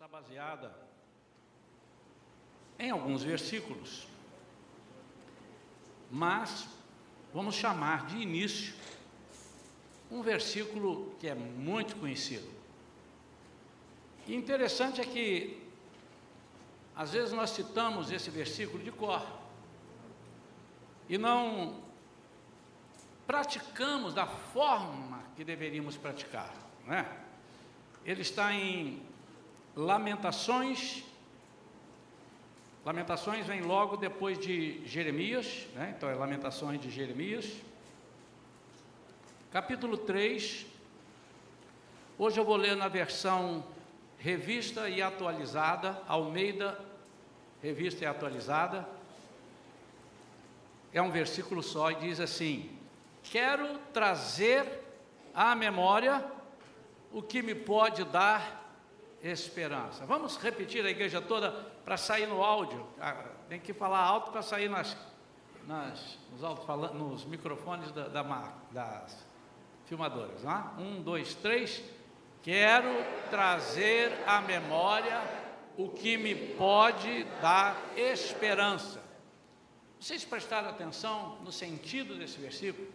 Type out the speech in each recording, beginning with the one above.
está baseada em alguns versículos, mas vamos chamar de início um versículo que é muito conhecido. E interessante é que, às vezes, nós citamos esse versículo de cor e não praticamos da forma que deveríamos praticar, não é? Ele está em Lamentações. Lamentações vem logo depois de Jeremias, né? então é Lamentações de Jeremias. Capítulo 3. Hoje eu vou ler na versão revista e atualizada, Almeida, revista e atualizada. É um versículo só e diz assim: Quero trazer à memória o que me pode dar esperança. Vamos repetir a igreja toda para sair no áudio. Ah, tem que falar alto para sair nas, nas, nos, nos microfones da, da, das filmadoras. Não é? Um, dois, três. Quero trazer à memória o que me pode dar esperança. Vocês prestaram atenção no sentido desse versículo?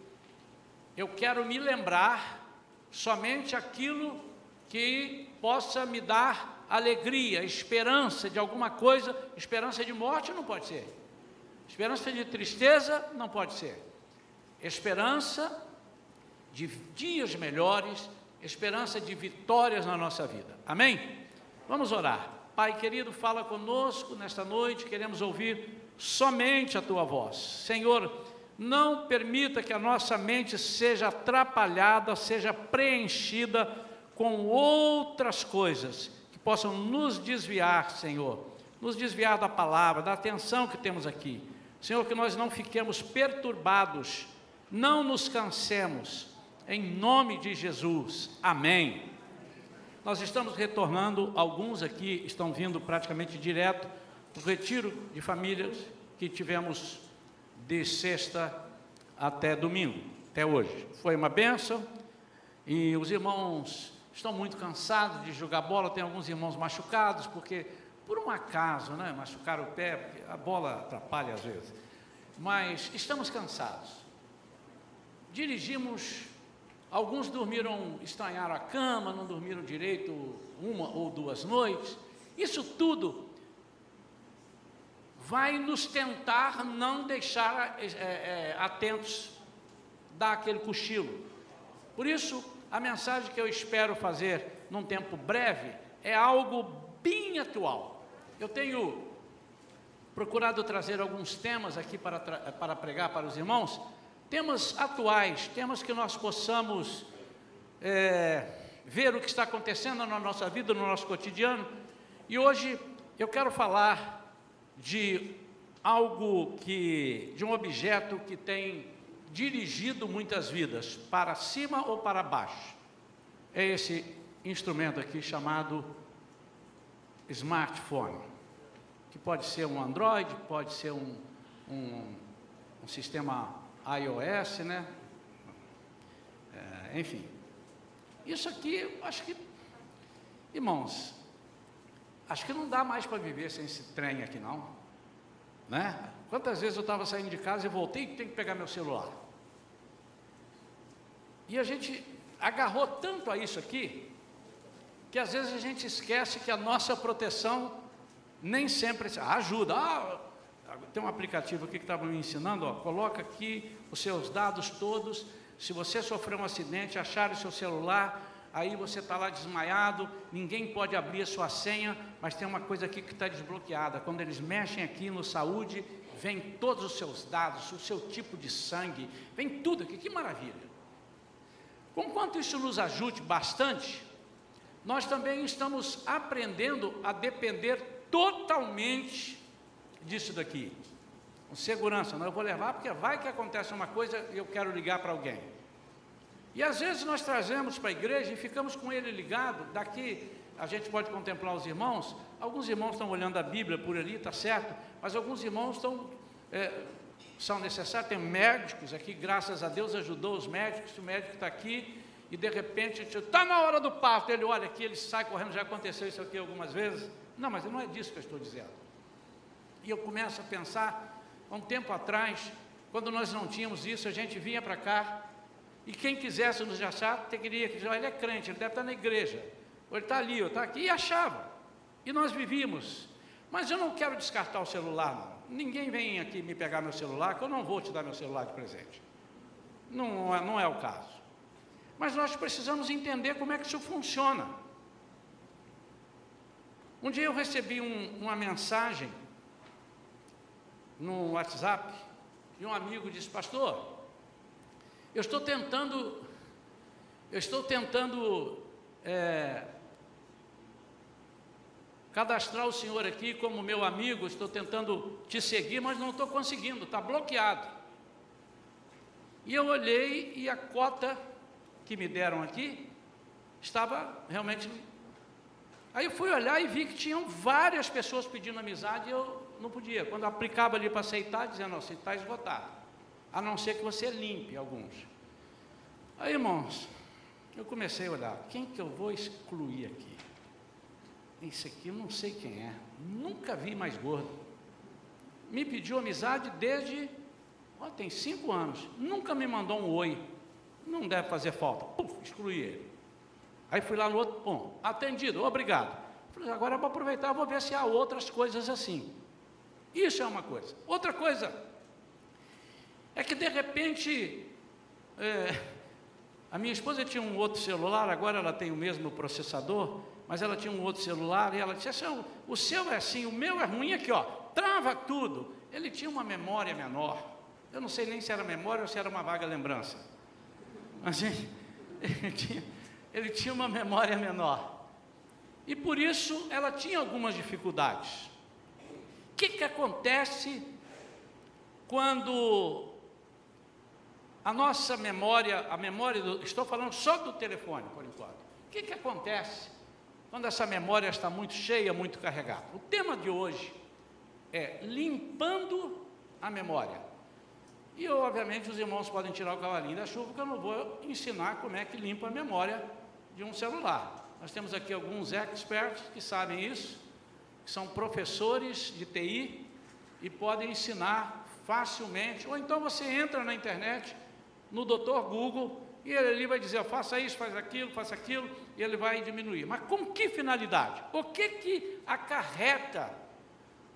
Eu quero me lembrar somente aquilo que possa me dar alegria, esperança de alguma coisa. Esperança de morte não pode ser. Esperança de tristeza não pode ser. Esperança de dias melhores, esperança de vitórias na nossa vida. Amém? Vamos orar. Pai querido, fala conosco nesta noite, queremos ouvir somente a tua voz. Senhor, não permita que a nossa mente seja atrapalhada, seja preenchida com outras coisas que possam nos desviar, Senhor, nos desviar da palavra, da atenção que temos aqui. Senhor, que nós não fiquemos perturbados, não nos cansemos, em nome de Jesus. Amém. Nós estamos retornando, alguns aqui estão vindo praticamente direto do retiro de famílias que tivemos de sexta até domingo, até hoje. Foi uma benção e os irmãos estão muito cansados de jogar bola, tem alguns irmãos machucados, porque por um acaso, né, machucaram o pé, porque a bola atrapalha às vezes. Mas estamos cansados. Dirigimos, alguns dormiram, estranharam a cama, não dormiram direito uma ou duas noites. Isso tudo vai nos tentar não deixar é, é, atentos daquele cochilo. Por isso, a mensagem que eu espero fazer num tempo breve é algo bem atual. Eu tenho procurado trazer alguns temas aqui para, para pregar para os irmãos, temas atuais, temas que nós possamos é, ver o que está acontecendo na nossa vida, no nosso cotidiano. E hoje eu quero falar de algo que, de um objeto que tem dirigido muitas vidas para cima ou para baixo. É esse instrumento aqui chamado smartphone, que pode ser um Android, pode ser um, um, um sistema iOS, né? É, enfim, isso aqui, acho que, irmãos, acho que não dá mais para viver sem esse trem aqui, não, né? Quantas vezes eu estava saindo de casa e voltei e tenho que pegar meu celular? E a gente agarrou tanto a isso aqui, que às vezes a gente esquece que a nossa proteção nem sempre ajuda. Ah, tem um aplicativo aqui que estava me ensinando, ó, coloca aqui os seus dados todos. Se você sofrer um acidente, achar o seu celular, aí você está lá desmaiado, ninguém pode abrir a sua senha, mas tem uma coisa aqui que está desbloqueada. Quando eles mexem aqui no saúde, vem todos os seus dados, o seu tipo de sangue, vem tudo aqui, que maravilha. Conquanto isso nos ajude bastante, nós também estamos aprendendo a depender totalmente disso daqui. Com segurança, não eu vou levar porque vai que acontece uma coisa e eu quero ligar para alguém. E às vezes nós trazemos para a igreja e ficamos com ele ligado, daqui a gente pode contemplar os irmãos, alguns irmãos estão olhando a Bíblia por ali, está certo, mas alguns irmãos estão é, são necessários. Tem médicos aqui, graças a Deus ajudou os médicos. O médico está aqui e de repente está na hora do parto, ele olha aqui, ele sai correndo, já aconteceu isso aqui algumas vezes. Não, mas não é disso que eu estou dizendo. E eu começo a pensar, há um tempo atrás, quando nós não tínhamos isso, a gente vinha para cá, e quem quisesse nos achar, teria que dizer, ele é crente, ele deve estar na igreja, ou ele está ali, ou está aqui, e achava. E nós vivíamos. Mas eu não quero descartar o celular, não. Ninguém vem aqui me pegar meu celular, que eu não vou te dar meu celular de presente. Não, é, não é o caso. Mas nós precisamos entender como é que isso funciona. Um dia eu recebi um, uma mensagem no WhatsApp e um amigo disse, pastor, eu estou tentando, eu estou tentando é, cadastrar o senhor aqui como meu amigo, estou tentando te seguir, mas não estou conseguindo, está bloqueado. E eu olhei e a cota que me deram aqui estava realmente. Aí eu fui olhar e vi que tinham várias pessoas pedindo amizade e eu não podia. Quando aplicava ali para aceitar, dizendo, não, você está esgotado. A não ser que você limpe alguns. Aí, irmãos, eu comecei a olhar, quem que eu vou excluir aqui? Esse aqui eu não sei quem é, nunca vi mais gordo. Me pediu amizade desde Oh, tem cinco anos, nunca me mandou um oi, não deve fazer falta. Puf, excluí ele. Aí fui lá no outro, bom, atendido, obrigado. Falei, agora vou aproveitar, vou ver se há outras coisas assim. Isso é uma coisa. Outra coisa é que de repente é, a minha esposa tinha um outro celular, agora ela tem o mesmo processador, mas ela tinha um outro celular e ela disse assim, o seu é assim, o meu é ruim aqui, ó, trava tudo. Ele tinha uma memória menor. Eu não sei nem se era memória ou se era uma vaga lembrança. Mas ele, tinha, ele tinha uma memória menor. E por isso ela tinha algumas dificuldades. O que, que acontece quando a nossa memória, a memória do, estou falando só do telefone por enquanto. O que, que acontece quando essa memória está muito cheia, muito carregada? O tema de hoje é limpando a memória. E obviamente os irmãos podem tirar o cavalinho da chuva, porque eu não vou ensinar como é que limpa a memória de um celular. Nós temos aqui alguns experts que sabem isso, que são professores de TI e podem ensinar facilmente. Ou então você entra na internet, no Dr. Google, e ele ali vai dizer, faça isso, faz aquilo, faça aquilo, e ele vai diminuir. Mas com que finalidade? O que que acarreta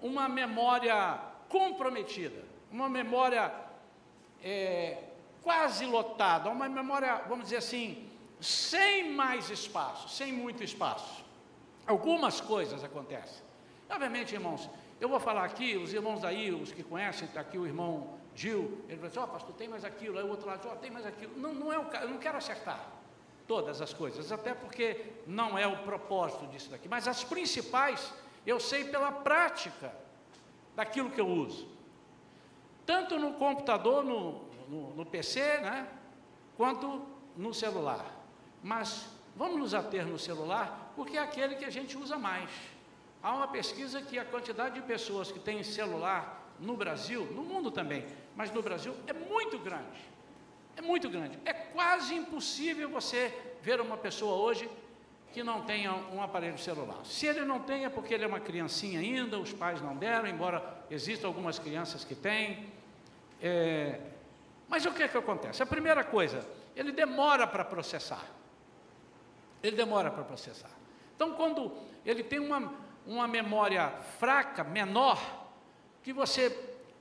uma memória comprometida? Uma memória é, quase lotada, uma memória, vamos dizer assim, sem mais espaço, sem muito espaço. Algumas coisas acontecem. Obviamente, irmãos, eu vou falar aqui, os irmãos aí, os que conhecem, está aqui o irmão Gil, ele vai dizer, ó, oh, pastor, tem mais aquilo, aí o outro lado, ó, oh, tem mais aquilo. Não, não é o eu não quero acertar todas as coisas, até porque não é o propósito disso daqui, mas as principais eu sei pela prática daquilo que eu uso tanto no computador, no, no, no PC, né, quanto no celular. Mas vamos nos ater no celular, porque é aquele que a gente usa mais. Há uma pesquisa que a quantidade de pessoas que têm celular no Brasil, no mundo também, mas no Brasil é muito grande. É muito grande. É quase impossível você ver uma pessoa hoje que não tenha um aparelho celular. Se ele não tem, é porque ele é uma criancinha ainda, os pais não deram, embora existam algumas crianças que têm. É, mas o que é que acontece? A primeira coisa, ele demora para processar. Ele demora para processar. Então, quando ele tem uma, uma memória fraca, menor, que você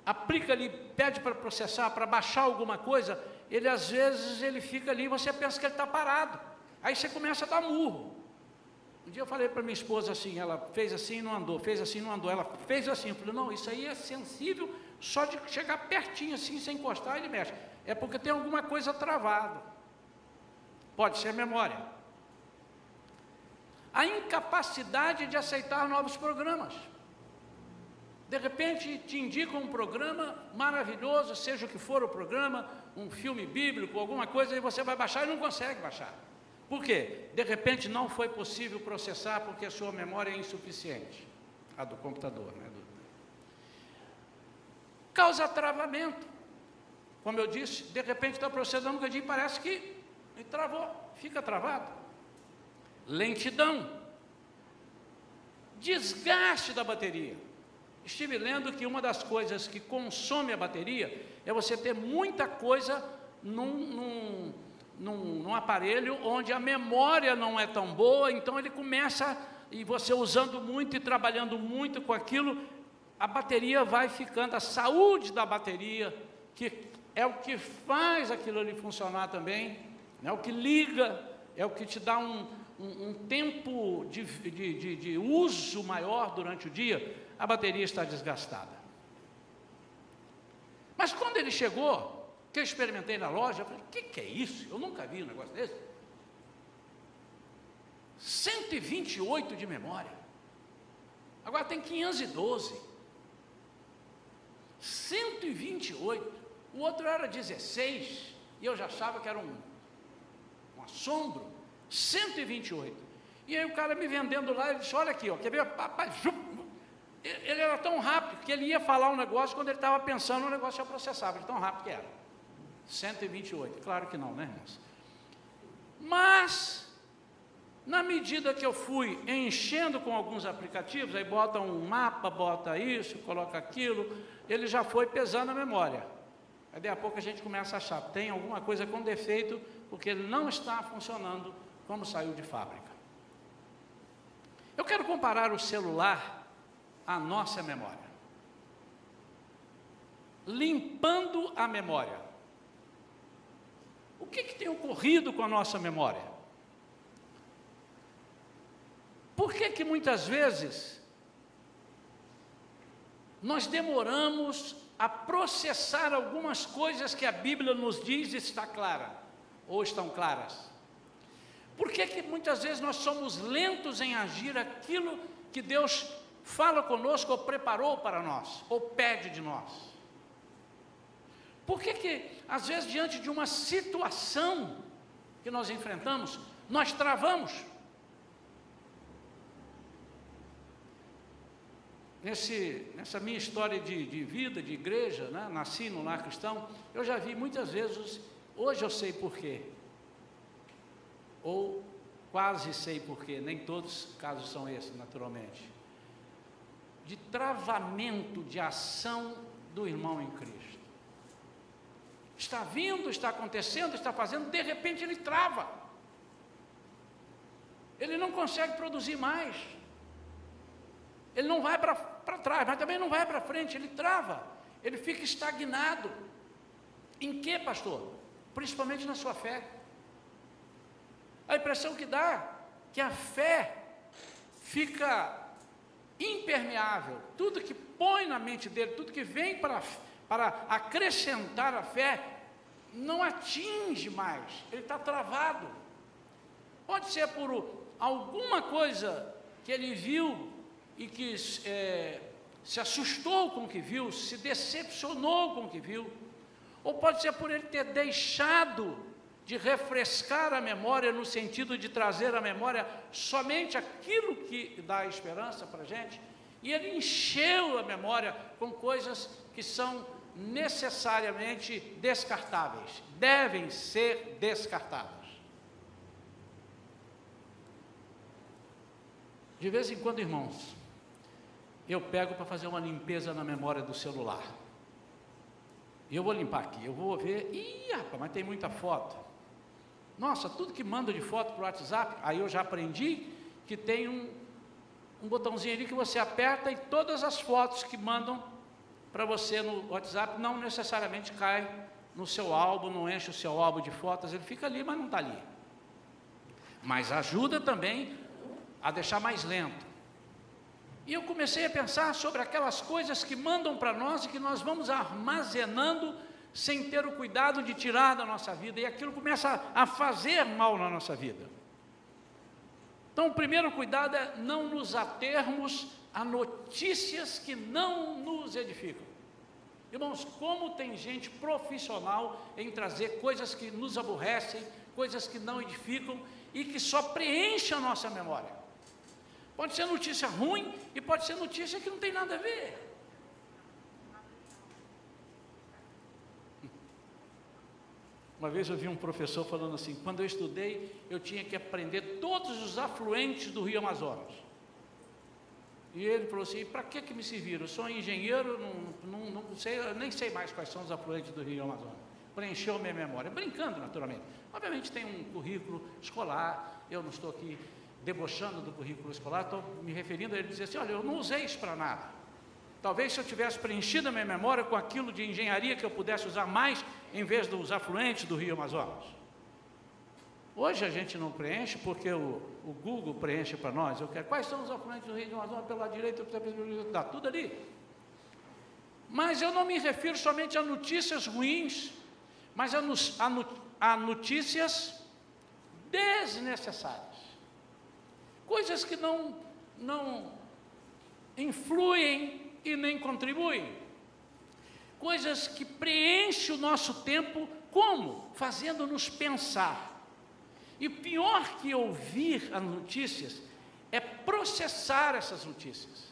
aplica ali, pede para processar, para baixar alguma coisa, ele às vezes ele fica ali e você pensa que ele está parado. Aí você começa a dar murro. Um dia eu falei para minha esposa assim, ela fez assim e não andou, fez assim e não andou, ela fez assim, eu falei, não, isso aí é sensível só de chegar pertinho assim, sem encostar, ele mexe. É porque tem alguma coisa travada. Pode ser memória. A incapacidade de aceitar novos programas. De repente te indica um programa maravilhoso, seja o que for o programa, um filme bíblico, alguma coisa, e você vai baixar e não consegue baixar. Por quê? De repente não foi possível processar porque a sua memória é insuficiente. A do computador, né? causa travamento. Como eu disse, de repente está processando um e parece que travou, fica travado. Lentidão. Desgaste da bateria. Estive lendo que uma das coisas que consome a bateria é você ter muita coisa num, num, num, num aparelho onde a memória não é tão boa, então ele começa, e você usando muito e trabalhando muito com aquilo, a bateria vai ficando, a saúde da bateria, que é o que faz aquilo ali funcionar também, é o que liga, é o que te dá um, um, um tempo de, de, de, de uso maior durante o dia, a bateria está desgastada. Mas quando ele chegou, que eu experimentei na loja, eu falei, o que, que é isso? Eu nunca vi um negócio desse. 128 de memória. Agora tem 512. 128. O outro era 16. E eu já achava que era um, um assombro. 128. E aí o cara me vendendo lá, ele disse, olha aqui, ó, quer ver? Ele era tão rápido que ele ia falar um negócio quando ele estava pensando o negócio já processava, tão rápido que era. 128, claro que não, né, irmãos? Mas, na medida que eu fui enchendo com alguns aplicativos, aí bota um mapa, bota isso, coloca aquilo, ele já foi pesando a memória. Aí, daqui a pouco a gente começa a achar, tem alguma coisa com defeito, porque ele não está funcionando como saiu de fábrica. Eu quero comparar o celular à nossa memória. Limpando a memória. O que, que tem ocorrido com a nossa memória? Por que, que muitas vezes nós demoramos a processar algumas coisas que a Bíblia nos diz está clara, ou estão claras. Por que, que muitas vezes nós somos lentos em agir aquilo que Deus fala conosco ou preparou para nós, ou pede de nós? Por que, que às vezes, diante de uma situação que nós enfrentamos, nós travamos? Nesse, nessa minha história de, de vida, de igreja, né? nasci no lar cristão, eu já vi muitas vezes, hoje eu sei porquê, ou quase sei porquê, nem todos os casos são esses, naturalmente, de travamento de ação do irmão em Cristo. Está vindo, está acontecendo, está fazendo, de repente ele trava. Ele não consegue produzir mais. Ele não vai para trás, mas também não vai para frente, ele trava, ele fica estagnado. Em que, pastor? Principalmente na sua fé. A impressão que dá que a fé fica impermeável. Tudo que põe na mente dele, tudo que vem para, para acrescentar a fé, não atinge mais, ele está travado. Pode ser por alguma coisa que ele viu e que é, se assustou com o que viu, se decepcionou com o que viu, ou pode ser por ele ter deixado de refrescar a memória no sentido de trazer à memória somente aquilo que dá esperança para a gente, e ele encheu a memória com coisas que são necessariamente descartáveis, devem ser descartadas. De vez em quando, irmãos, eu pego para fazer uma limpeza na memória do celular. E eu vou limpar aqui, eu vou ver, ih, rapaz, mas tem muita foto. Nossa, tudo que manda de foto para o WhatsApp, aí eu já aprendi que tem um, um botãozinho ali que você aperta e todas as fotos que mandam para você no WhatsApp não necessariamente caem no seu álbum, não enche o seu álbum de fotos, ele fica ali, mas não está ali. Mas ajuda também a deixar mais lento. E eu comecei a pensar sobre aquelas coisas que mandam para nós e que nós vamos armazenando sem ter o cuidado de tirar da nossa vida, e aquilo começa a fazer mal na nossa vida. Então, o primeiro cuidado é não nos atermos a notícias que não nos edificam. Irmãos, como tem gente profissional em trazer coisas que nos aborrecem, coisas que não edificam e que só preenchem a nossa memória. Pode ser notícia ruim e pode ser notícia que não tem nada a ver. Uma vez eu vi um professor falando assim: quando eu estudei, eu tinha que aprender todos os afluentes do Rio Amazonas. E ele falou assim: para que, que me serviram? Eu sou engenheiro, não, não, não sei, nem sei mais quais são os afluentes do Rio Amazonas. Preencheu minha memória, brincando naturalmente. Obviamente tem um currículo escolar, eu não estou aqui debochando do currículo escolar, estou me referindo a ele dizer assim: olha, eu não usei isso para nada. Talvez se eu tivesse preenchido a minha memória com aquilo de engenharia que eu pudesse usar mais, em vez dos afluentes do Rio Amazonas. Hoje a gente não preenche porque o, o Google preenche para nós. Eu quero, quais são os afluentes do Rio Amazonas pela direita, está tudo ali. Mas eu não me refiro somente a notícias ruins, mas a, a, a notícias desnecessárias. Coisas que não, não influem e nem contribuem. Coisas que preenchem o nosso tempo, como? Fazendo-nos pensar. E pior que ouvir as notícias é processar essas notícias.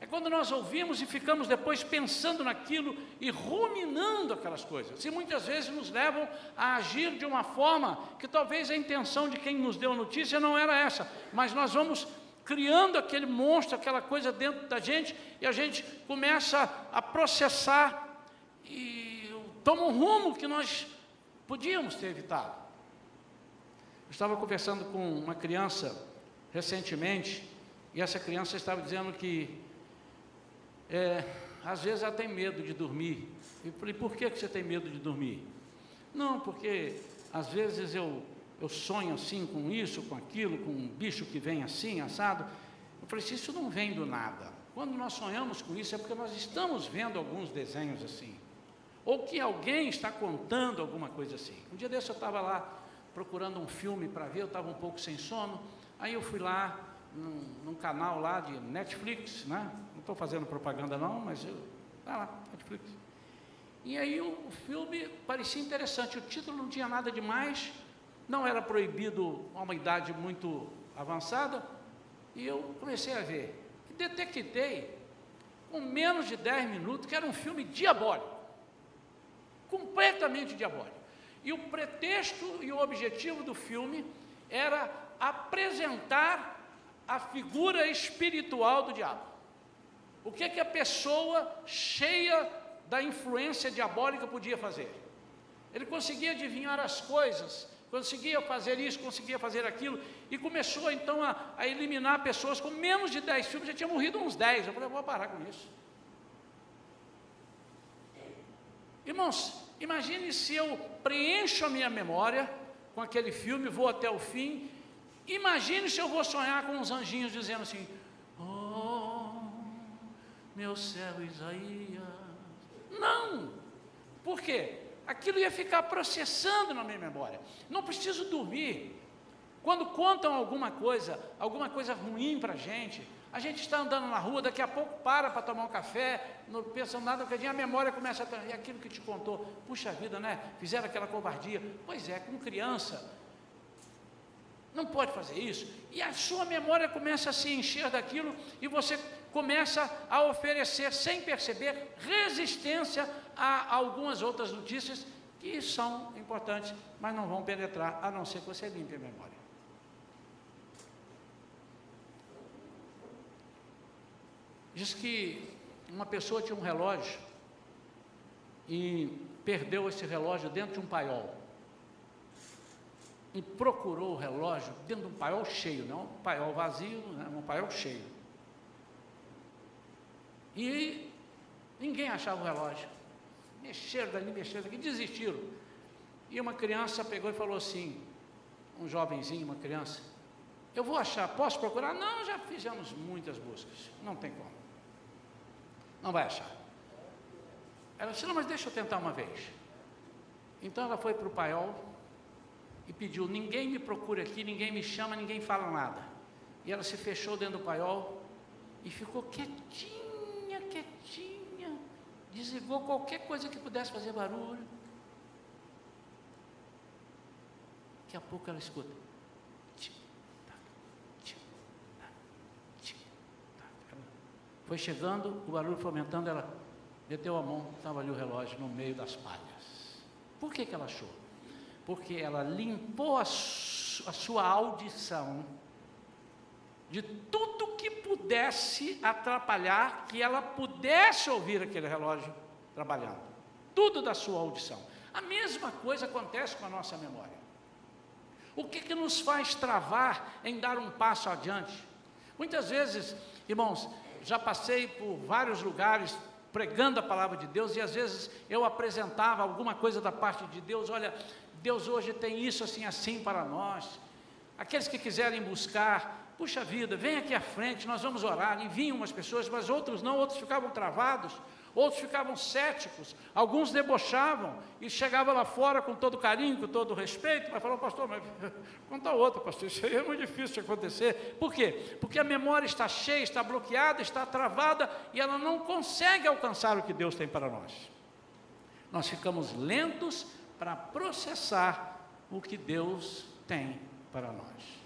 É quando nós ouvimos e ficamos depois pensando naquilo e ruminando aquelas coisas. E muitas vezes nos levam a agir de uma forma que talvez a intenção de quem nos deu a notícia não era essa, mas nós vamos criando aquele monstro, aquela coisa dentro da gente, e a gente começa a processar e toma um rumo que nós podíamos ter evitado. Eu estava conversando com uma criança recentemente, e essa criança estava dizendo que é, às vezes ela tem medo de dormir. E falei, por que você tem medo de dormir? Não, porque às vezes eu eu sonho assim com isso, com aquilo, com um bicho que vem assim, assado. Eu falei assim, isso não vem do nada. Quando nós sonhamos com isso é porque nós estamos vendo alguns desenhos assim. Ou que alguém está contando alguma coisa assim. Um dia desse eu estava lá procurando um filme para ver, eu estava um pouco sem sono. Aí eu fui lá num, num canal lá de Netflix, né? Não estou fazendo propaganda não, mas eu. Tá lá, Netflix. E aí o, filme parecia interessante. O título não tinha nada demais não era proibido a uma idade muito avançada, e eu comecei a ver. E detectei, com menos de 10 minutos, que era um filme diabólico. Completamente diabólico. E o pretexto e o objetivo do filme era apresentar a figura espiritual do diabo. O que, é que a pessoa cheia da influência diabólica podia fazer? Ele conseguia adivinhar as coisas conseguia fazer isso, conseguia fazer aquilo, e começou então a, a, eliminar pessoas com menos de 10 filmes, já tinha morrido uns 10. Eu falei, vou parar com isso. Irmãos, imagine se eu preencho a minha memória com aquele filme, vou até o fim. Imagine se eu vou sonhar com uns anjinhos dizendo assim: Oh, meu céu, Isaías. Não! Por quê? Aquilo ia ficar processando na minha memória. Não preciso dormir. Quando contam alguma coisa, alguma coisa ruim para a gente, a gente está andando na rua, daqui a pouco para para tomar um café, não pensando nada, porque a memória começa a. E aquilo que te contou, puxa vida, né? Fizeram aquela covardia. Pois é, com criança, não pode fazer isso. E a sua memória começa a se encher daquilo e você começa a oferecer, sem perceber, resistência a algumas outras notícias que são importantes, mas não vão penetrar, a não ser que você limpe a memória. Diz que uma pessoa tinha um relógio e perdeu esse relógio dentro de um paiol. E procurou o relógio dentro de um paiol cheio, não um paiol vazio, né, um paiol cheio. E ninguém achava o relógio. Mexeram dali, mexeram daqui, desistiram. E uma criança pegou e falou assim, um jovenzinho, uma criança, eu vou achar, posso procurar? Não, já fizemos muitas buscas, não tem como. Não vai achar. Ela disse, não, mas deixa eu tentar uma vez. Então ela foi para o paiol e pediu, ninguém me procura aqui, ninguém me chama, ninguém fala nada. E ela se fechou dentro do paiol e ficou quietinha, quietinha desligou qualquer coisa que pudesse fazer barulho. Daqui a pouco ela escuta. Foi chegando, o barulho foi aumentando, ela meteu a mão, estava ali o relógio no meio das palhas. Por que, que ela achou? Porque ela limpou a, su a sua audição de tudo que pudesse atrapalhar, que ela pudesse ouvir aquele relógio trabalhando. Tudo da sua audição. A mesma coisa acontece com a nossa memória. O que, que nos faz travar em dar um passo adiante? Muitas vezes, irmãos, já passei por vários lugares pregando a palavra de Deus e às vezes eu apresentava alguma coisa da parte de Deus, olha, Deus hoje tem isso assim assim para nós. Aqueles que quiserem buscar, puxa vida, vem aqui à frente, nós vamos orar. E vinham umas pessoas, mas outros não, outros ficavam travados, outros ficavam céticos, alguns debochavam e chegavam lá fora com todo carinho, com todo respeito, mas falavam, pastor, mas conta outra, pastor, isso aí é muito difícil de acontecer. Por quê? Porque a memória está cheia, está bloqueada, está travada e ela não consegue alcançar o que Deus tem para nós. Nós ficamos lentos para processar o que Deus tem para nós.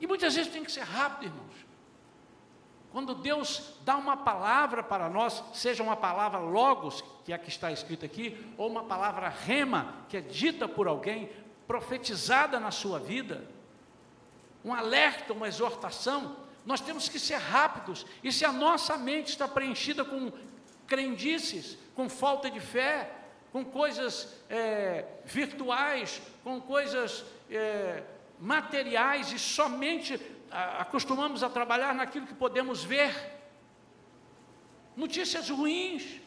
E muitas vezes tem que ser rápido, irmãos. Quando Deus dá uma palavra para nós, seja uma palavra logos, que é a que está escrita aqui, ou uma palavra rema, que é dita por alguém, profetizada na sua vida, um alerta, uma exortação, nós temos que ser rápidos. E se a nossa mente está preenchida com crendices, com falta de fé, com coisas é, virtuais, com coisas é, materiais e somente a, acostumamos a trabalhar naquilo que podemos ver. Notícias ruins.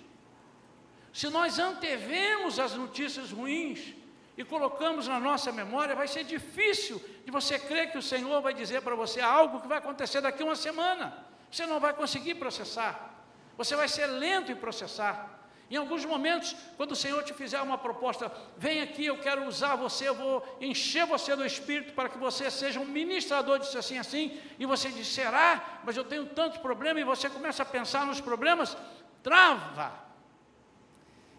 Se nós antevemos as notícias ruins e colocamos na nossa memória, vai ser difícil de você crer que o Senhor vai dizer para você algo que vai acontecer daqui a uma semana. Você não vai conseguir processar. Você vai ser lento em processar. Em alguns momentos, quando o Senhor te fizer uma proposta, vem aqui, eu quero usar você, eu vou encher você do Espírito para que você seja um ministrador disso assim, assim, e você diz, será? Mas eu tenho tanto problema, e você começa a pensar nos problemas, trava.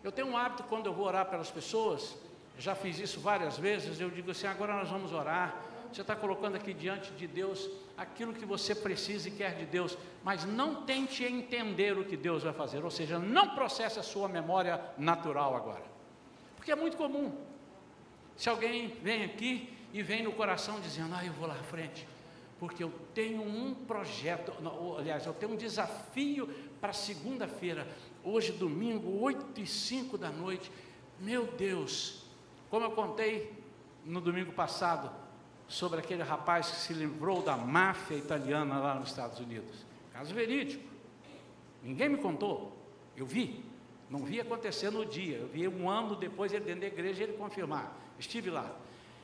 Eu tenho um hábito quando eu vou orar pelas pessoas, já fiz isso várias vezes, eu digo assim, agora nós vamos orar, você está colocando aqui diante de Deus aquilo que você precisa e quer de Deus, mas não tente entender o que Deus vai fazer, ou seja, não processe a sua memória natural agora, porque é muito comum. Se alguém vem aqui e vem no coração dizendo, ah, eu vou lá à frente, porque eu tenho um projeto, aliás, eu tenho um desafio para segunda-feira, hoje domingo, 8 e 5 da noite, meu Deus, como eu contei no domingo passado, sobre aquele rapaz que se livrou da máfia italiana lá nos Estados Unidos. Caso verídico. Ninguém me contou. Eu vi. Não vi acontecer no dia. Eu vi um ano depois ele dentro da igreja ele confirmar. Estive lá.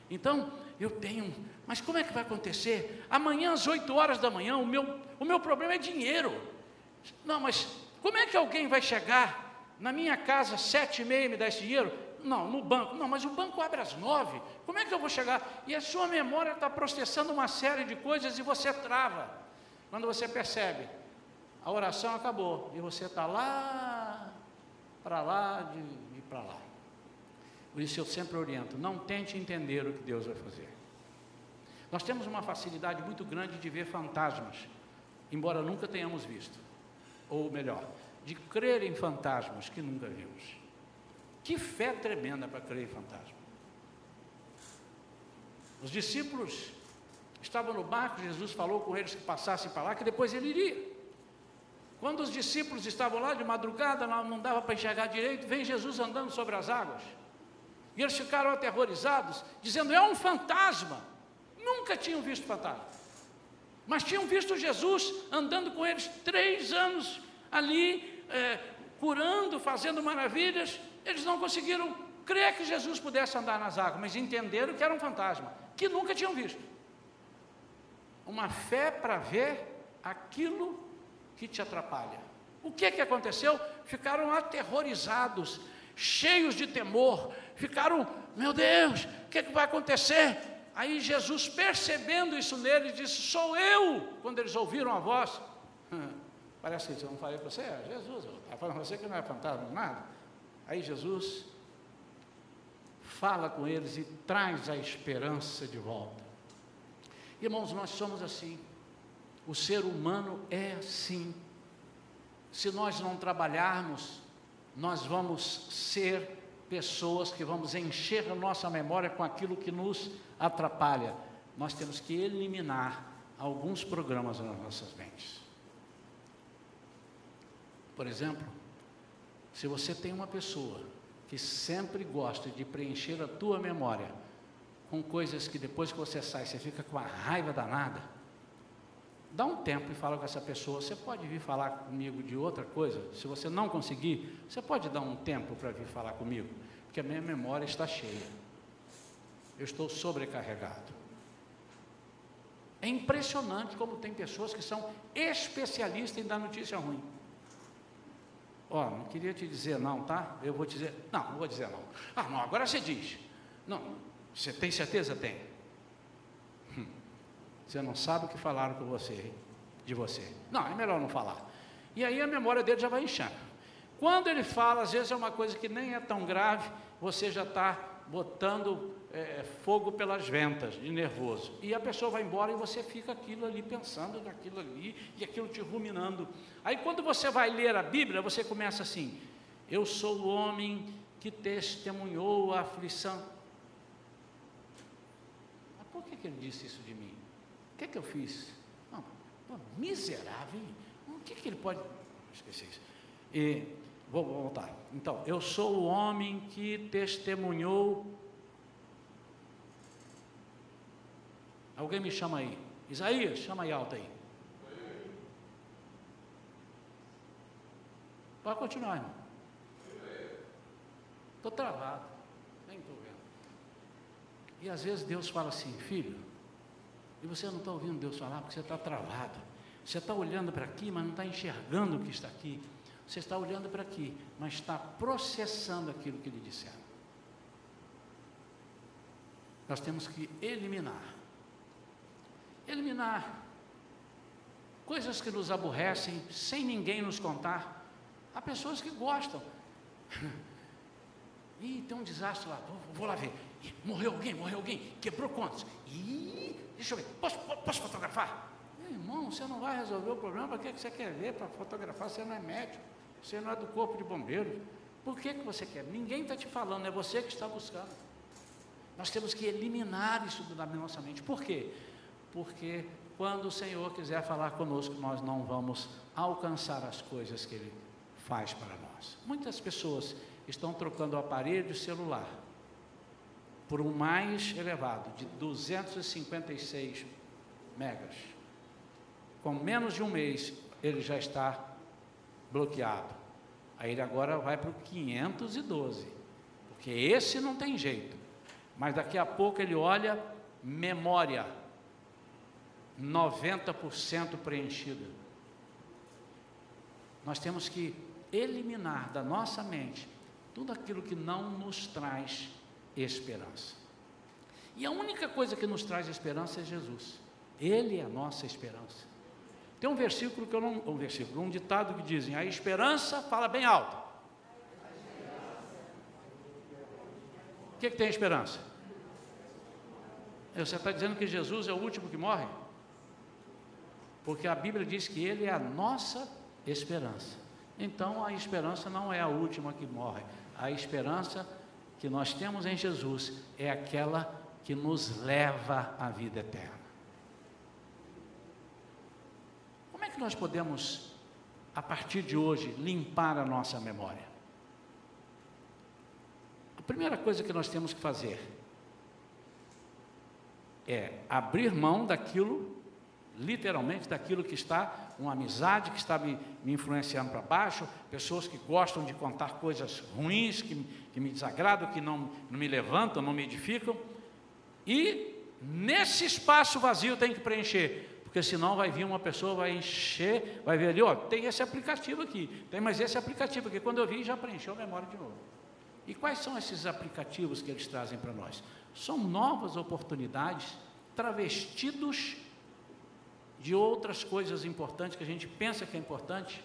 Então, eu tenho, mas como é que vai acontecer? Amanhã às 8 horas da manhã, o meu, o meu problema é dinheiro. Não, mas como é que alguém vai chegar na minha casa sete e meia e me dar esse dinheiro? Não, no banco. Não, mas o banco abre às nove. Como é que eu vou chegar? E a sua memória está processando uma série de coisas e você trava. Quando você percebe, a oração acabou e você está lá, para lá, de para lá. Por isso eu sempre oriento: não tente entender o que Deus vai fazer. Nós temos uma facilidade muito grande de ver fantasmas, embora nunca tenhamos visto. Ou melhor, de crer em fantasmas que nunca vimos. Que fé tremenda para crer em fantasma. Os discípulos estavam no barco, Jesus falou com eles que passassem para lá, que depois ele iria. Quando os discípulos estavam lá de madrugada, não dava para enxergar direito, vem Jesus andando sobre as águas. E eles ficaram aterrorizados, dizendo: é um fantasma. Nunca tinham visto fantasma. Mas tinham visto Jesus andando com eles três anos ali, é, curando, fazendo maravilhas. Eles não conseguiram crer que Jesus pudesse andar nas águas, mas entenderam que era um fantasma, que nunca tinham visto. Uma fé para ver aquilo que te atrapalha. O que, que aconteceu? Ficaram aterrorizados, cheios de temor, ficaram, meu Deus, o que, que vai acontecer? Aí Jesus, percebendo isso neles, disse: Sou eu. Quando eles ouviram a voz, parece que eu não falei para você, é Jesus, está falando para você que não é fantasma, nada. Aí Jesus fala com eles e traz a esperança de volta. Irmãos, nós somos assim. O ser humano é assim. Se nós não trabalharmos, nós vamos ser pessoas que vamos encher a nossa memória com aquilo que nos atrapalha. Nós temos que eliminar alguns programas nas nossas mentes. Por exemplo, se você tem uma pessoa que sempre gosta de preencher a tua memória com coisas que depois que você sai você fica com a raiva danada, dá um tempo e fala com essa pessoa. Você pode vir falar comigo de outra coisa? Se você não conseguir, você pode dar um tempo para vir falar comigo, porque a minha memória está cheia. Eu estou sobrecarregado. É impressionante como tem pessoas que são especialistas em dar notícia ruim. Ó, não queria te dizer não, tá? Eu vou te dizer, não, não vou dizer não. Ah, não, agora você diz. Não, você tem certeza? Tem. Hum, você não sabe o que falaram com você, de você. Não, é melhor não falar. E aí a memória dele já vai inchando. Quando ele fala, às vezes é uma coisa que nem é tão grave, você já está botando é, fogo pelas ventas, de nervoso. E a pessoa vai embora e você fica aquilo ali pensando naquilo ali e aquilo te ruminando. Aí quando você vai ler a Bíblia, você começa assim: Eu sou o homem que testemunhou a aflição. Mas por que, que ele disse isso de mim? O que, que eu fiz? Não, miserável. O que, que ele pode. Esqueci isso. E, vou voltar. Então, eu sou o homem que testemunhou Alguém me chama aí. Isaías, chama aí alto aí. Pode continuar, irmão. Estou travado. Nem estou vendo. E às vezes Deus fala assim, filho, e você não está ouvindo Deus falar porque você está travado. Você está olhando para aqui, mas não está enxergando o que está aqui. Você está olhando para aqui, mas está processando aquilo que lhe disseram. Nós temos que eliminar eliminar coisas que nos aborrecem sem ninguém nos contar. Há pessoas que gostam. Ih, tem um desastre lá, vou, vou lá ver. Ih, morreu alguém, morreu alguém, quebrou contas. Ih, deixa eu ver, posso, posso fotografar? Meu irmão, você não vai resolver o problema, para que você quer ver para fotografar? Você não é médico, você não é do corpo de bombeiros. Por que, que você quer? Ninguém está te falando, é você que está buscando. Nós temos que eliminar isso da nossa mente. Por quê? Porque quando o Senhor quiser falar conosco, nós não vamos alcançar as coisas que Ele faz para nós. Muitas pessoas estão trocando o aparelho celular por um mais elevado, de 256 megas. Com menos de um mês, ele já está bloqueado. Aí ele agora vai para o 512, porque esse não tem jeito. Mas daqui a pouco ele olha memória 90% preenchida. Nós temos que eliminar da nossa mente tudo aquilo que não nos traz esperança. E a única coisa que nos traz esperança é Jesus. Ele é a nossa esperança. Tem um versículo que eu não, um versículo, um ditado que dizem: a esperança fala bem alto. O que, que tem esperança? Você está dizendo que Jesus é o último que morre? Porque a Bíblia diz que Ele é a nossa esperança. Então a esperança não é a última que morre, a esperança que nós temos em Jesus é aquela que nos leva à vida eterna. Como é que nós podemos, a partir de hoje, limpar a nossa memória? A primeira coisa que nós temos que fazer é abrir mão daquilo literalmente daquilo que está, uma amizade que está me, me influenciando para baixo, pessoas que gostam de contar coisas ruins, que, que me desagradam, que não, não me levantam, não me edificam. E nesse espaço vazio tem que preencher, porque senão vai vir uma pessoa, vai encher, vai ver ali, ó, tem esse aplicativo aqui, tem mais esse aplicativo aqui. Quando eu vi, já preencheu a memória de novo. E quais são esses aplicativos que eles trazem para nós? São novas oportunidades travestidos de outras coisas importantes que a gente pensa que é importante,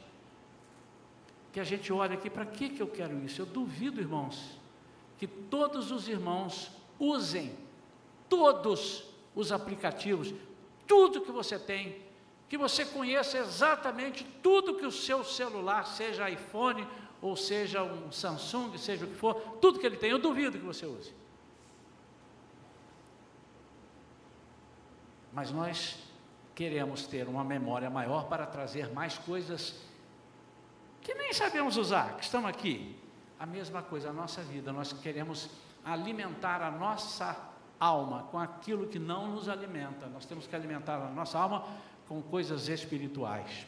que a gente olha aqui, para que, que eu quero isso? Eu duvido, irmãos, que todos os irmãos usem todos os aplicativos, tudo que você tem, que você conheça exatamente tudo que o seu celular, seja iPhone ou seja um Samsung, seja o que for, tudo que ele tem, eu duvido que você use. Mas nós queremos ter uma memória maior para trazer mais coisas que nem sabemos usar, que estão aqui. A mesma coisa, a nossa vida, nós queremos alimentar a nossa alma com aquilo que não nos alimenta. Nós temos que alimentar a nossa alma com coisas espirituais.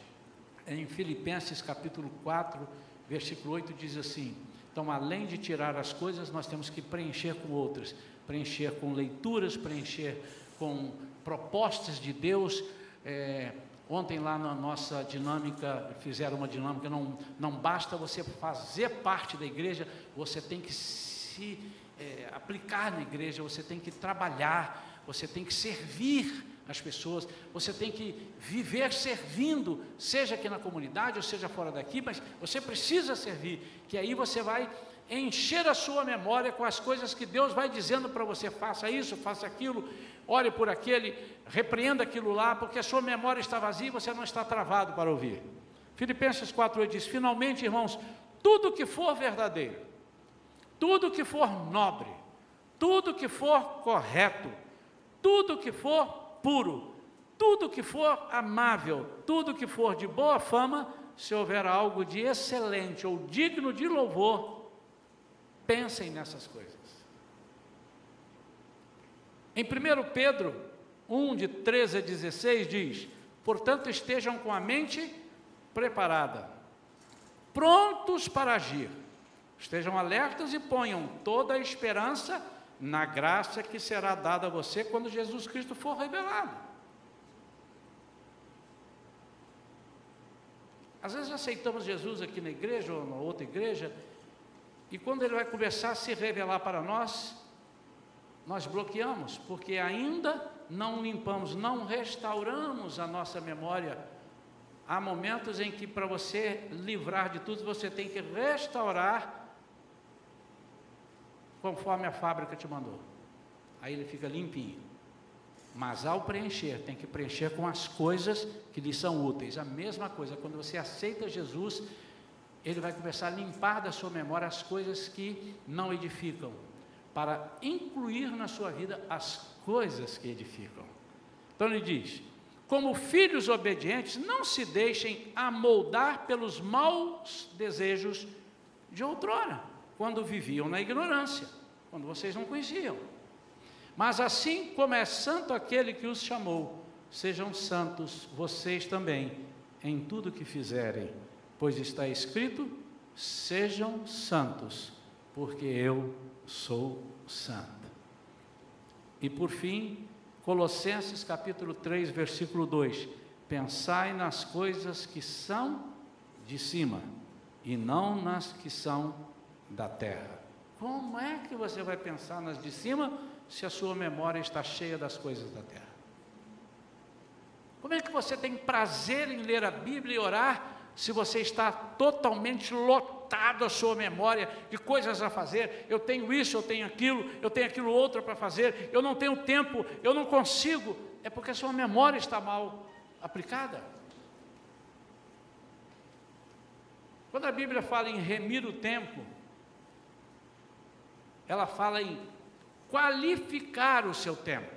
Em Filipenses capítulo 4, versículo 8 diz assim: Então, além de tirar as coisas, nós temos que preencher com outras, preencher com leituras, preencher com propostas de Deus. É, ontem lá na nossa dinâmica, fizeram uma dinâmica, não, não basta você fazer parte da igreja, você tem que se é, aplicar na igreja, você tem que trabalhar, você tem que servir as pessoas, você tem que viver servindo, seja aqui na comunidade ou seja fora daqui, mas você precisa servir, que aí você vai encher a sua memória com as coisas que Deus vai dizendo para você: faça isso, faça aquilo, ore por aquele, repreenda aquilo lá, porque a sua memória está vazia e você não está travado para ouvir. Filipenses 4,8 diz: finalmente, irmãos, tudo que for verdadeiro, tudo que for nobre, tudo que for correto, tudo que for puro, tudo que for amável, tudo que for de boa fama, se houver algo de excelente ou digno de louvor, pensem nessas coisas. Em 1 Pedro 1, de 13 a 16, diz: Portanto, estejam com a mente preparada, prontos para agir Estejam alertas e ponham toda a esperança na graça que será dada a você quando Jesus Cristo for revelado. Às vezes aceitamos Jesus aqui na igreja ou na outra igreja, e quando ele vai começar a se revelar para nós, nós bloqueamos, porque ainda não limpamos, não restauramos a nossa memória. Há momentos em que, para você livrar de tudo, você tem que restaurar conforme a fábrica te mandou. Aí ele fica limpinho. Mas ao preencher, tem que preencher com as coisas que lhe são úteis. A mesma coisa, quando você aceita Jesus, ele vai começar a limpar da sua memória as coisas que não edificam, para incluir na sua vida as coisas que edificam. Então ele diz: como filhos obedientes, não se deixem amoldar pelos maus desejos de outrora quando viviam na ignorância, quando vocês não conheciam. Mas assim como é santo aquele que os chamou, sejam santos vocês também em tudo que fizerem, pois está escrito: sejam santos, porque eu sou santo. E por fim, Colossenses capítulo 3, versículo 2: Pensai nas coisas que são de cima, e não nas que são da terra. Como é que você vai pensar nas de cima se a sua memória está cheia das coisas da terra? Como é que você tem prazer em ler a Bíblia e orar se você está totalmente lotado a sua memória de coisas a fazer? Eu tenho isso, eu tenho aquilo, eu tenho aquilo outro para fazer, eu não tenho tempo, eu não consigo. É porque a sua memória está mal aplicada. Quando a Bíblia fala em remir o tempo, ela fala em qualificar o seu tempo.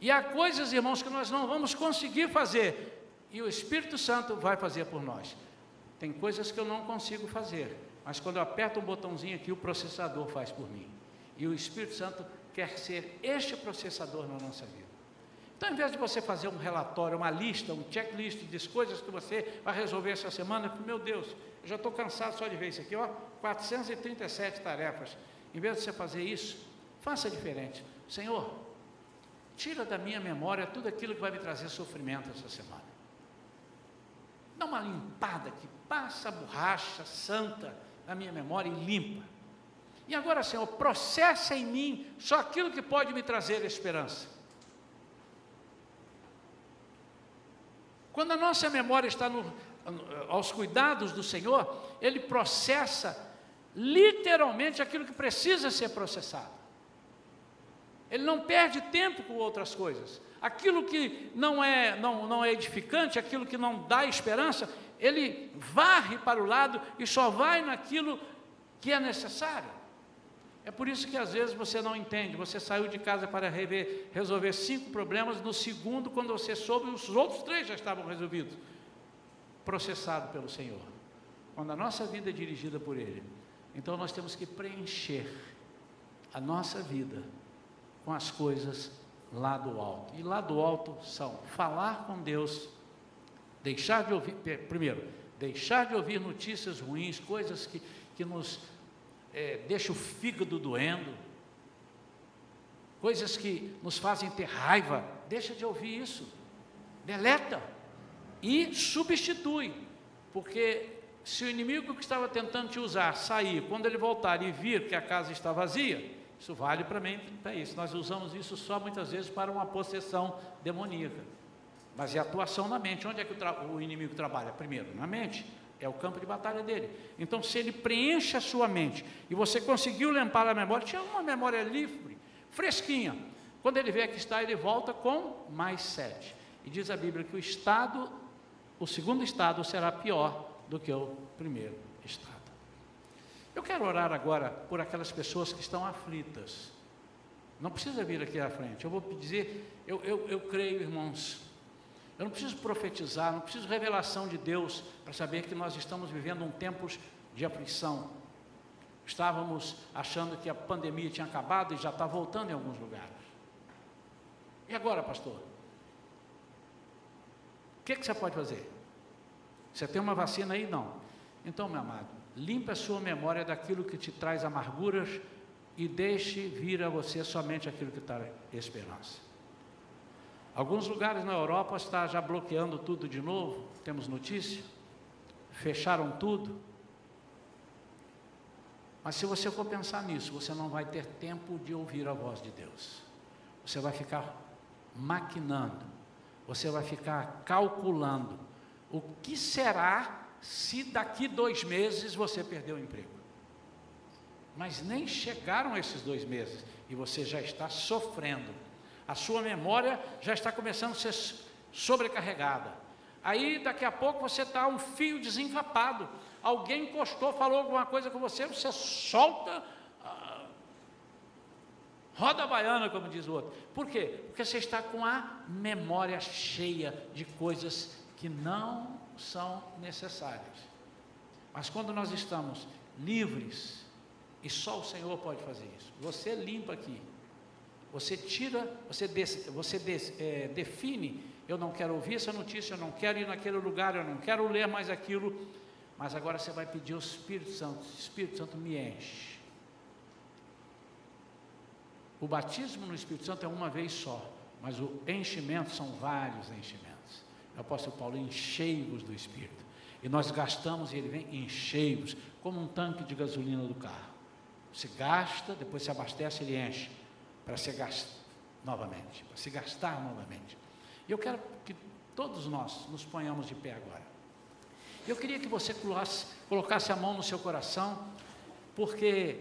E há coisas, irmãos, que nós não vamos conseguir fazer, e o Espírito Santo vai fazer por nós. Tem coisas que eu não consigo fazer, mas quando eu aperto um botãozinho aqui, o processador faz por mim. E o Espírito Santo quer ser este processador na nossa vida. Então, em vez de você fazer um relatório, uma lista, um checklist de coisas que você vai resolver essa semana, meu Deus, eu já estou cansado só de ver isso aqui, ó, 437 tarefas. Em vez de você fazer isso, faça diferente. Senhor, tira da minha memória tudo aquilo que vai me trazer sofrimento essa semana. Dá uma limpada aqui, passa a borracha santa na minha memória e limpa. E agora, Senhor, processa em mim só aquilo que pode me trazer esperança. Quando a nossa memória está no, aos cuidados do Senhor, Ele processa literalmente aquilo que precisa ser processado. Ele não perde tempo com outras coisas. Aquilo que não é, não, não é edificante, aquilo que não dá esperança, ele varre para o lado e só vai naquilo que é necessário. É por isso que às vezes você não entende. Você saiu de casa para rever, resolver cinco problemas, no segundo, quando você soube, os outros três já estavam resolvidos. Processado pelo Senhor. Quando a nossa vida é dirigida por Ele. Então nós temos que preencher a nossa vida com as coisas lá do alto. E lá do alto são falar com Deus, deixar de ouvir, primeiro, deixar de ouvir notícias ruins, coisas que, que nos é, deixam o fígado doendo, coisas que nos fazem ter raiva, deixa de ouvir isso, deleta e substitui, porque se o inimigo que estava tentando te usar sair, quando ele voltar e vir que a casa está vazia, isso vale para mim, para isso. Nós usamos isso só muitas vezes para uma possessão demoníaca. Mas é atuação na mente. Onde é que o, o inimigo trabalha? Primeiro, na mente. É o campo de batalha dele. Então, se ele preenche a sua mente e você conseguiu limpar a memória, tinha uma memória livre, fresquinha. Quando ele vê que está, ele volta com mais sete. E diz a Bíblia que o estado, o segundo estado será pior do que o primeiro. Eu quero orar agora por aquelas pessoas que estão aflitas. Não precisa vir aqui à frente. Eu vou dizer, eu, eu, eu creio, irmãos. Eu não preciso profetizar, não preciso revelação de Deus para saber que nós estamos vivendo um tempo de aflição. Estávamos achando que a pandemia tinha acabado e já está voltando em alguns lugares. E agora, pastor? O que, que você pode fazer? Você tem uma vacina aí? Não. Então, meu amado, limpe a sua memória daquilo que te traz amarguras e deixe vir a você somente aquilo que traz esperança. Alguns lugares na Europa está já bloqueando tudo de novo, temos notícia, fecharam tudo. Mas se você for pensar nisso, você não vai ter tempo de ouvir a voz de Deus. Você vai ficar maquinando, você vai ficar calculando o que será se daqui dois meses você perdeu o emprego. Mas nem chegaram esses dois meses e você já está sofrendo. A sua memória já está começando a ser sobrecarregada. Aí daqui a pouco você está um fio desencapado. Alguém encostou, falou alguma coisa com você, você solta, ah, roda baiana, como diz o outro. Por quê? Porque você está com a memória cheia de coisas que não são necessárias. Mas quando nós estamos livres, e só o Senhor pode fazer isso, você limpa aqui, você tira, você, des, você des, é, define: eu não quero ouvir essa notícia, eu não quero ir naquele lugar, eu não quero ler mais aquilo, mas agora você vai pedir ao Espírito Santo: Espírito Santo, me enche. O batismo no Espírito Santo é uma vez só, mas o enchimento são vários enchimentos. O apóstolo Paulo, enchei-vos do Espírito. E nós gastamos e ele vem enchei-vos, como um tanque de gasolina do carro. Você gasta, depois se abastece, ele enche, para se gastar novamente, para se gastar novamente. E eu quero que todos nós nos ponhamos de pé agora. Eu queria que você colocasse a mão no seu coração, porque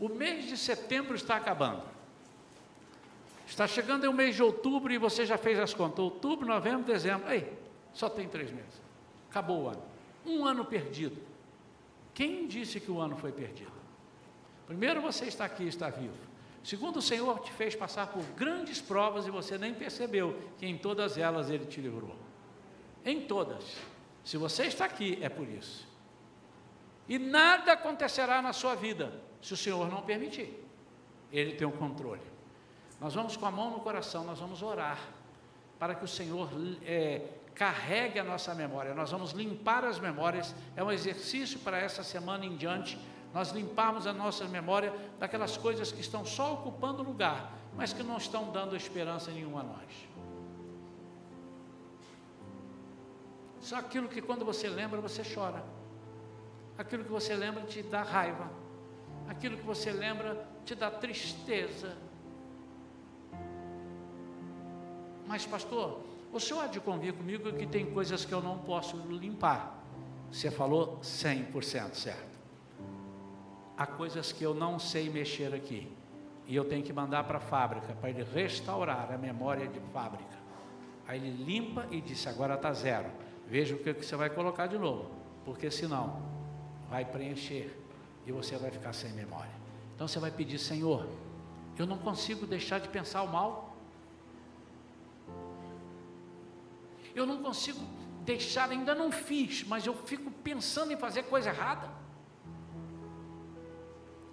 o mês de setembro está acabando. Está chegando o mês de outubro e você já fez as contas. Outubro, novembro, dezembro. Ei, só tem três meses. Acabou o ano. Um ano perdido. Quem disse que o ano foi perdido? Primeiro, você está aqui, está vivo. Segundo, o Senhor te fez passar por grandes provas e você nem percebeu que em todas elas Ele te livrou. Em todas. Se você está aqui, é por isso. E nada acontecerá na sua vida se o Senhor não permitir. Ele tem o controle. Nós vamos com a mão no coração, nós vamos orar para que o Senhor é, carregue a nossa memória. Nós vamos limpar as memórias. É um exercício para essa semana em diante. Nós limparmos a nossa memória daquelas coisas que estão só ocupando lugar, mas que não estão dando esperança nenhuma a nós. Só aquilo que quando você lembra, você chora. Aquilo que você lembra te dá raiva. Aquilo que você lembra te dá tristeza Mas, pastor, o senhor há de convir comigo que tem coisas que eu não posso limpar. Você falou 100% certo. Há coisas que eu não sei mexer aqui. E eu tenho que mandar para a fábrica, para ele restaurar a memória de fábrica. Aí ele limpa e disse: agora está zero. veja o que você vai colocar de novo, porque senão vai preencher e você vai ficar sem memória. Então você vai pedir, Senhor, eu não consigo deixar de pensar o mal. Eu não consigo deixar, ainda não fiz, mas eu fico pensando em fazer coisa errada.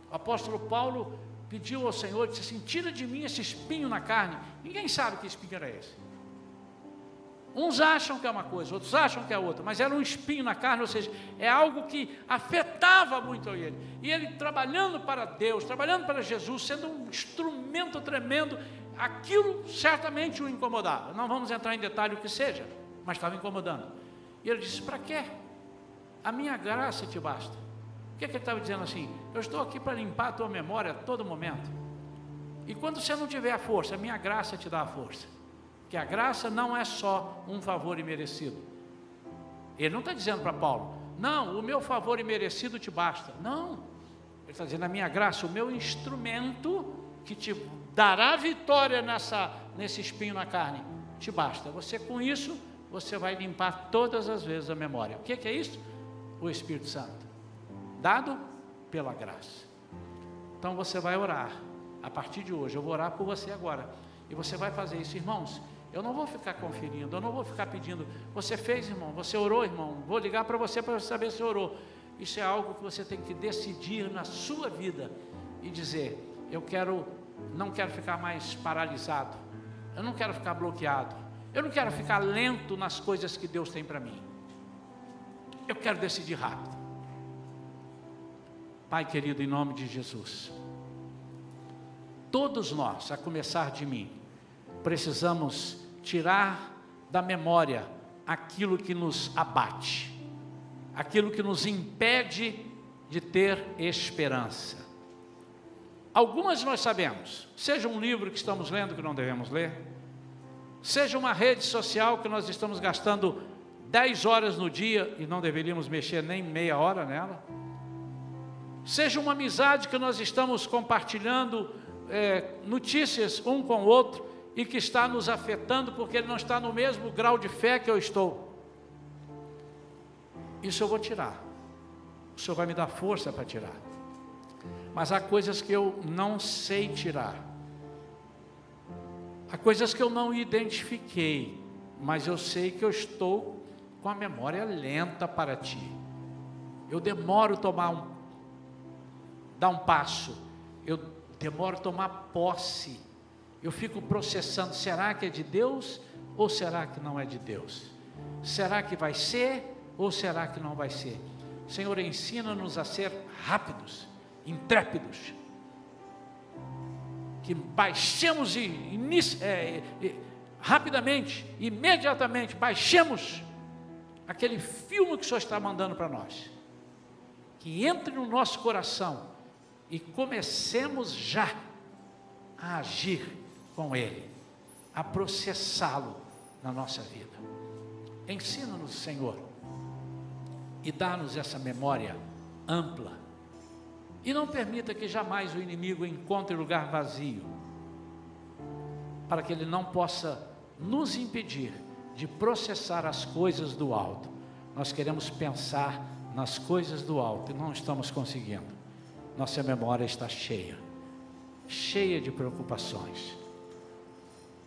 O apóstolo Paulo pediu ao Senhor, disse assim: tira de mim esse espinho na carne. Ninguém sabe que espinho era esse. Uns acham que é uma coisa, outros acham que é outra, mas era um espinho na carne, ou seja, é algo que afetava muito ele. E ele trabalhando para Deus, trabalhando para Jesus, sendo um instrumento tremendo, aquilo certamente o incomodava. Não vamos entrar em detalhe o que seja, mas estava incomodando. E ele disse: Para quê? A minha graça te basta. O que, é que ele estava dizendo assim? Eu estou aqui para limpar a tua memória a todo momento. E quando você não tiver a força, a minha graça te dá a força que a graça não é só um favor imerecido. Ele não está dizendo para Paulo, não, o meu favor imerecido te basta. Não, ele está dizendo, a minha graça, o meu instrumento que te dará vitória nessa, nesse espinho na carne, te basta. Você com isso, você vai limpar todas as vezes a memória. O que, que é isso? O Espírito Santo, dado pela graça. Então você vai orar, a partir de hoje, eu vou orar por você agora. E você vai fazer isso, irmãos. Eu não vou ficar conferindo, eu não vou ficar pedindo. Você fez, irmão? Você orou, irmão? Vou ligar para você para saber se orou. Isso é algo que você tem que decidir na sua vida e dizer: eu quero, não quero ficar mais paralisado. Eu não quero ficar bloqueado. Eu não quero ficar lento nas coisas que Deus tem para mim. Eu quero decidir rápido. Pai querido, em nome de Jesus, todos nós, a começar de mim, precisamos tirar da memória aquilo que nos abate, aquilo que nos impede de ter esperança. Algumas nós sabemos, seja um livro que estamos lendo que não devemos ler, seja uma rede social que nós estamos gastando 10 horas no dia e não deveríamos mexer nem meia hora nela, seja uma amizade que nós estamos compartilhando é, notícias um com o outro e que está nos afetando porque ele não está no mesmo grau de fé que eu estou. Isso eu vou tirar. O Senhor vai me dar força para tirar. Mas há coisas que eu não sei tirar. Há coisas que eu não identifiquei, mas eu sei que eu estou com a memória lenta para ti. Eu demoro tomar um dar um passo. Eu demoro tomar posse eu fico processando: será que é de Deus ou será que não é de Deus? Será que vai ser ou será que não vai ser? Senhor, ensina-nos a ser rápidos, intrépidos, que baixemos e, é, rapidamente, imediatamente, baixemos aquele filme que o Senhor está mandando para nós, que entre no nosso coração e comecemos já a agir com Ele, a processá-lo na nossa vida. Ensina-nos, Senhor, e dá-nos essa memória ampla. E não permita que jamais o inimigo encontre lugar vazio, para que ele não possa nos impedir de processar as coisas do alto. Nós queremos pensar nas coisas do alto e não estamos conseguindo. Nossa memória está cheia, cheia de preocupações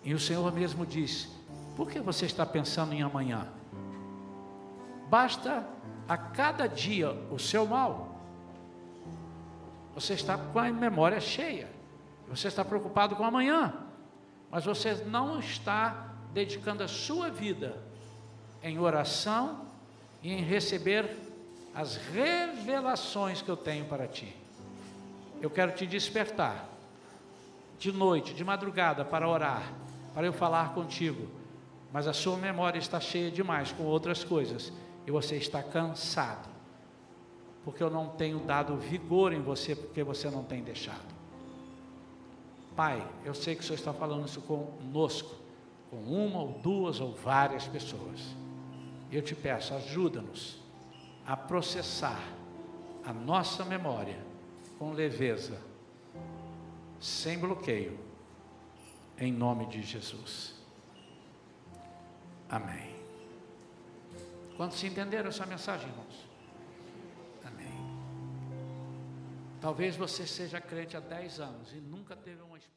e o Senhor mesmo disse: Por que você está pensando em amanhã? Basta a cada dia o seu mal. Você está com a memória cheia. Você está preocupado com amanhã. Mas você não está dedicando a sua vida em oração e em receber as revelações que eu tenho para ti. Eu quero te despertar de noite, de madrugada, para orar para eu falar contigo, mas a sua memória está cheia demais com outras coisas e você está cansado, porque eu não tenho dado vigor em você, porque você não tem deixado. Pai, eu sei que o Senhor está falando isso conosco, com uma ou duas ou várias pessoas. Eu te peço, ajuda-nos a processar a nossa memória com leveza, sem bloqueio em nome de Jesus. Amém. Quantos se entenderam essa mensagem, irmãos? Talvez você seja crente há 10 anos e nunca teve uma experiência.